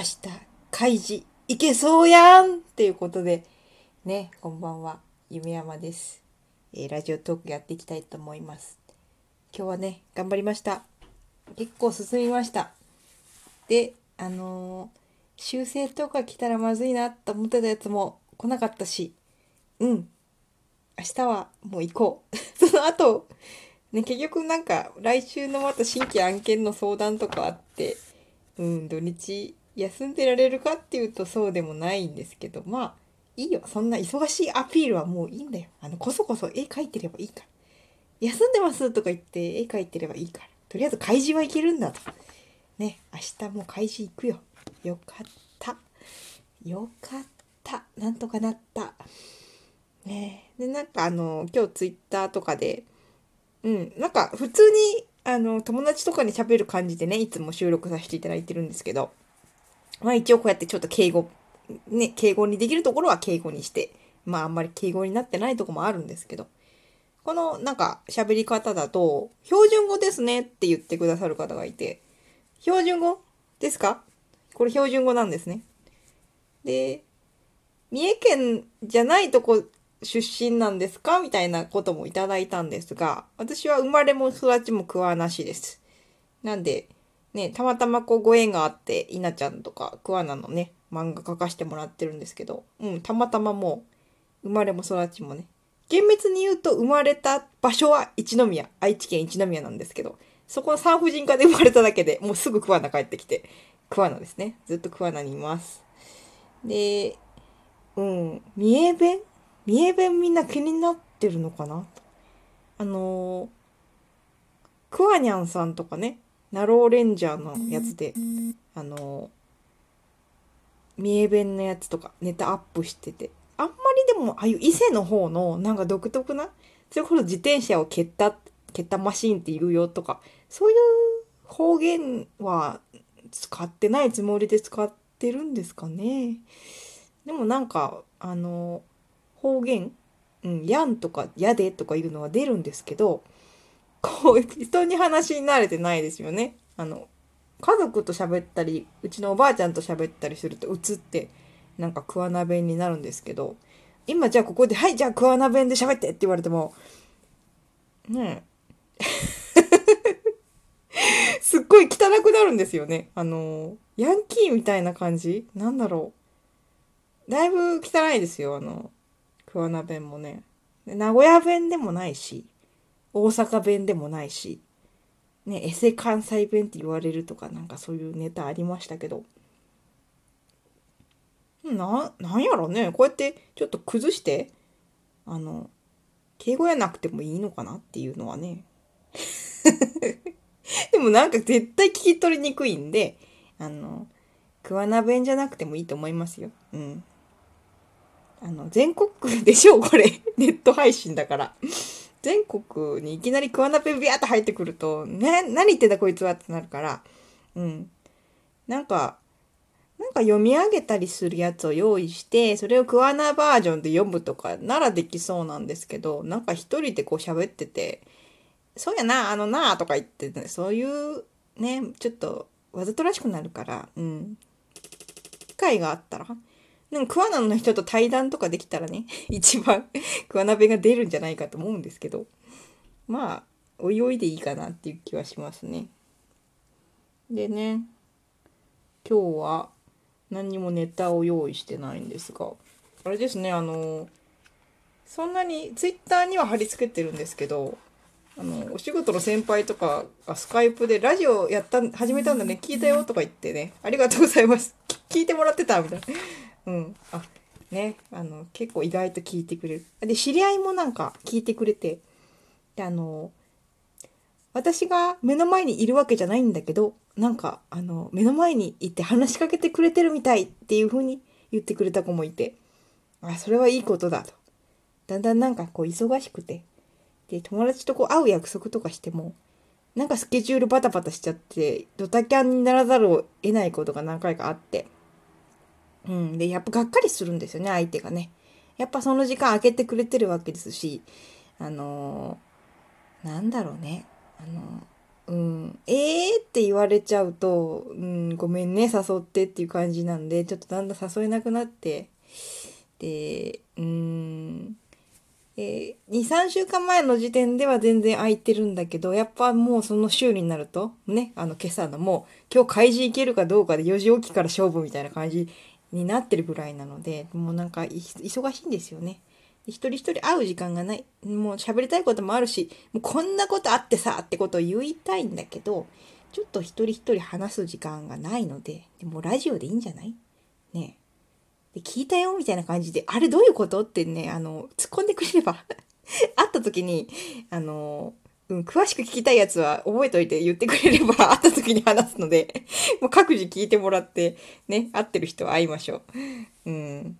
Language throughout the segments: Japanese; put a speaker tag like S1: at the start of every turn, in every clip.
S1: 明日、開示、いけそうやんっていうことで、ね、こんばんは、夢山です。えーラジオトークやっていきたいと思います。今日はね、頑張りました。結構進みました。で、あのー修正とか来たらまずいなと思ってたやつも来なかったし、うん。明日はもう行こう。その後、ね、結局なんか来週のまた新規案件の相談とかあって、うん、土日休んでられるかっていうとそうでもないんですけど、まあ、いいよ。そんな忙しいアピールはもういいんだよ。あの、こそこそ絵描いてればいいから。休んでますとか言って絵描いてればいいから。とりあえず開示はいけるんだと。ね、明日も開示行くよ。よかった。よかった。なんとかなった。ねで、なんかあの、今日ツイッターとかで、うん、なんか普通に、あの、友達とかに喋る感じでね、いつも収録させていただいてるんですけど、まあ一応こうやってちょっと敬語、ね、敬語にできるところは敬語にして、まああんまり敬語になってないとこもあるんですけど、このなんか喋り方だと、標準語ですねって言ってくださる方がいて、標準語ですか？これ標準語なんですね。で、三重県じゃないとこ出身なんですか？みたいなこともいただいたんですが、私は生まれも育ちも桑名市です。なんで、ね、たまたまこうご縁があって、稲ちゃんとか桑名のね、漫画描かしてもらってるんですけど、うん、たまたまもう、生まれも育ちもね、厳密に言うと生まれた場所は一宮、愛知県一宮なんですけど、そこの産婦人科で生まれただけでもうすぐ桑名帰ってきて、桑名ですね。ずっと桑名にいます。で、うん、三重弁？三重弁みんな気になってるのかな？あのー、クワニャンさんとかね、ナローレンジャーのやつで、あの、三重弁のやつとかネタアップしてて、あんまりでも、ああいう伊勢の方のなんか独特な、それこそ自転車を蹴った、蹴ったマシーンって言うよとか、そういう方言は使ってないつもりで使ってるんですかね。でもなんか、あの、方言、うん、やんとかやでとかいうのは出るんですけど、こう、人に話に慣れてないですよね。あの、家族と喋ったり、うちのおばあちゃんと喋ったりすると映って、なんか桑名弁になるんですけど、今じゃあここで、はい、じゃあ桑名弁で喋ってって言われても、ねえ。すっごい汚くなるんですよね。あの、ヤンキーみたいな感じ？なんだろう。だいぶ汚いですよ、あの、桑名弁もね。名古屋弁でもないし、大阪弁でもないし、ね、エセ関西弁って言われるとか、なんかそういうネタありましたけど。な、なんやろね。こうやってちょっと崩して、あの、敬語やなくてもいいのかなっていうのはね。でもなんか絶対聞き取りにくいんで、あの、桑名弁じゃなくてもいいと思いますよ。うん。あの、全国区でしょう、これ。ネット配信だから。全国にいきなり桑名弁ビャーって入ってくると、ね、何言ってんだこいつはってなるから、うん。なんか、なんか読み上げたりするやつを用意して、それを桑名バージョンで読むとかならできそうなんですけど、なんか一人でこう喋ってて、そうやな、あのなとか言って、ね、そういうね、ちょっとわざとらしくなるから、うん。機会があったら、なんか桑名の人と対談とかできたらね、一番 桑名弁が出るんじゃないかと思うんですけど、まあ、おいおいでいいかなっていう気はしますね。でね、今日は何にもネタを用意してないんですが、あれですね、あの、そんなにツイッターには貼り付けてるんですけど、あの、お仕事の先輩とかがスカイプでラジオやった、始めたんだね、聞いたよとか言ってね、ありがとうございます。聞いてもらってたみたいな。うん。あ、ね、あの、結構意外と聞いてくれる。で、知り合いもなんか聞いてくれて、で、あの、私が目の前にいるわけじゃないんだけど、なんか、あの、目の前にいて話しかけてくれてるみたいっていう風に言ってくれた子もいて、あ、それはいいことだと。だんだんなんかこう忙しくて、で、友達とこう会う約束とかしても、なんかスケジュールバタバタしちゃって、ドタキャンにならざるを得ないことが何回かあって、うん。で、やっぱがっかりするんですよね、相手がね。やっぱその時間空けてくれてるわけですし、あのーなんだろうね。あのーうん、えーって言われちゃうと、うん、ごめんね、誘ってっていう感じなんで、ちょっとだんだん誘えなくなって、で、うん、えー、2、3週間前の時点では全然空いてるんだけど、やっぱもうその週になると、ね、あの今朝のもう、今日開示行けるかどうかで4時起きから勝負みたいな感じになってるぐらいなので、もうなんか忙しいんですよね。一人一人会う時間がない。もう喋りたいこともあるし、もうこんなことあってさってことを言いたいんだけど、ちょっと一人一人話す時間がないので、でもラジオでいいんじゃない？ねで、聞いたよみたいな感じで、あれどういうこと？ってね、あの、突っ込んでくれれば会った時に、あの、うん、詳しく聞きたいやつは覚えといて言ってくれれば 会った時に話すので、もう各自聞いてもらって、ね、会ってる人は会いましょう。うん。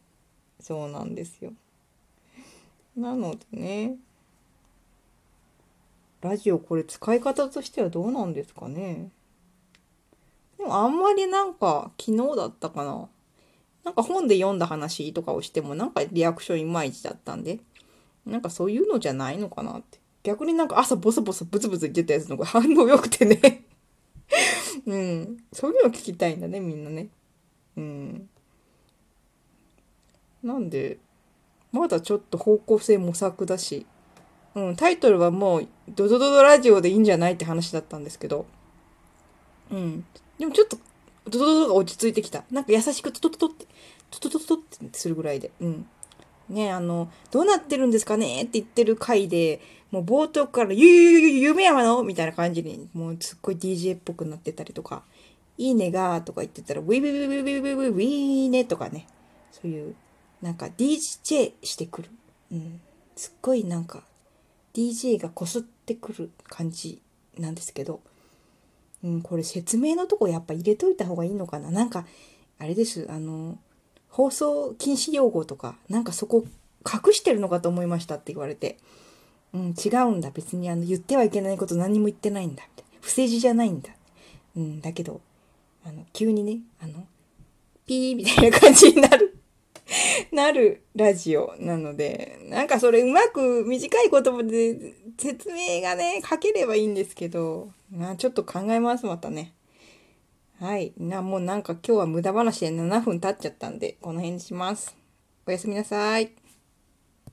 S1: そうなんですよ。なのでね、ラジオこれ使い方としてはどうなんですかね。でもあんまりなんか昨日だったかな。なんか本で読んだ話とかをしてもなんかリアクションいまいちだったんで、なんかそういうのじゃないのかなって。逆になんか朝ボソボソブツブツ言ってたやつの方が 反応良くてね。うん。そういうの聞きたいんだね、みんなね。うん。なんで、まだちょっと方向性模索だし、うん、タイトルはもう、ドドドドラジオでいいんじゃないって話だったんですけど、うん。でもちょっと、ドドドドが落ち着いてきた。なんか優しくトトトトって、トトトトトってするぐらいで、うん。ねあの、どうなってるんですかねって言ってる回で、もう冒頭から、ゆゆゆゆ夢山のみたいな感じに、もうすっごい DJ っぽくなってたりとか、いいねがとか言ってたら、ウィウィウィウィウィウィウィウィーねとかね、そういう、なんか DJ してくる。うん。すっごいなんか DJ がこすってくる感じなんですけど、うん、これ説明のとこやっぱ入れといた方がいいのかな。なんか、あれです。あの、放送禁止用語とか、なんかそこ隠してるのかと思いましたって言われて。うん、違うんだ。別にあの言ってはいけないこと何も言ってないんだ。不正字じゃないんだ。うん、だけど、あの、急にね、あの、ピーみたいな感じになる。なるラジオなので、なんかそれうまく短い言葉で説明がね、書ければいいんですけど、まあちょっと考えます、またね。はい。な、もうなんか今日は無駄話で7分経っちゃったんで、この辺にします。おやすみなさい。